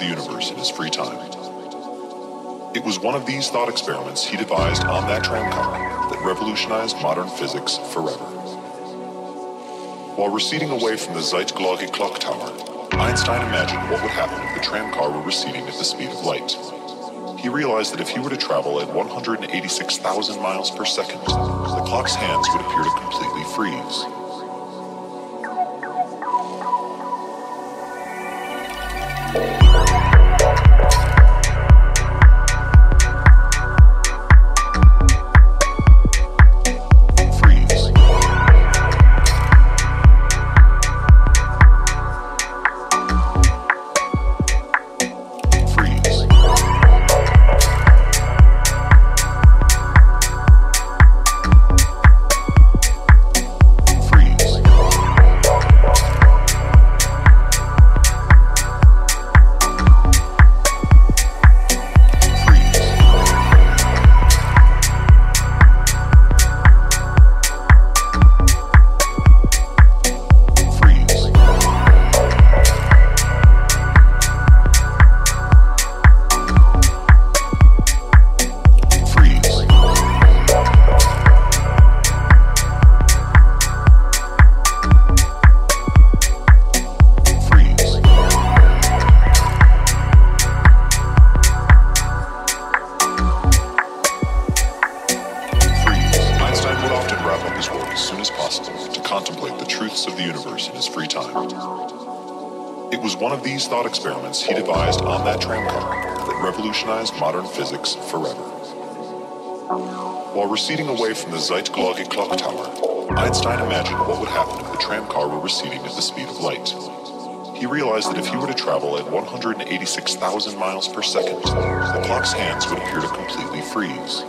the universe in his free time. It was one of these thought experiments he devised on that tramcar that revolutionized modern physics forever. While receding away from the Zeitglocke clock tower, Einstein imagined what would happen if the tramcar were receding at the speed of light. He realized that if he were to travel at 186,000 miles per second, the clock's hands would appear to completely freeze. Freeze. The clock tower, Einstein imagined what would happen if the tramcar were receding at the speed of light. He realized that if he were to travel at 186,000 miles per second, the clock's hands would appear to completely freeze.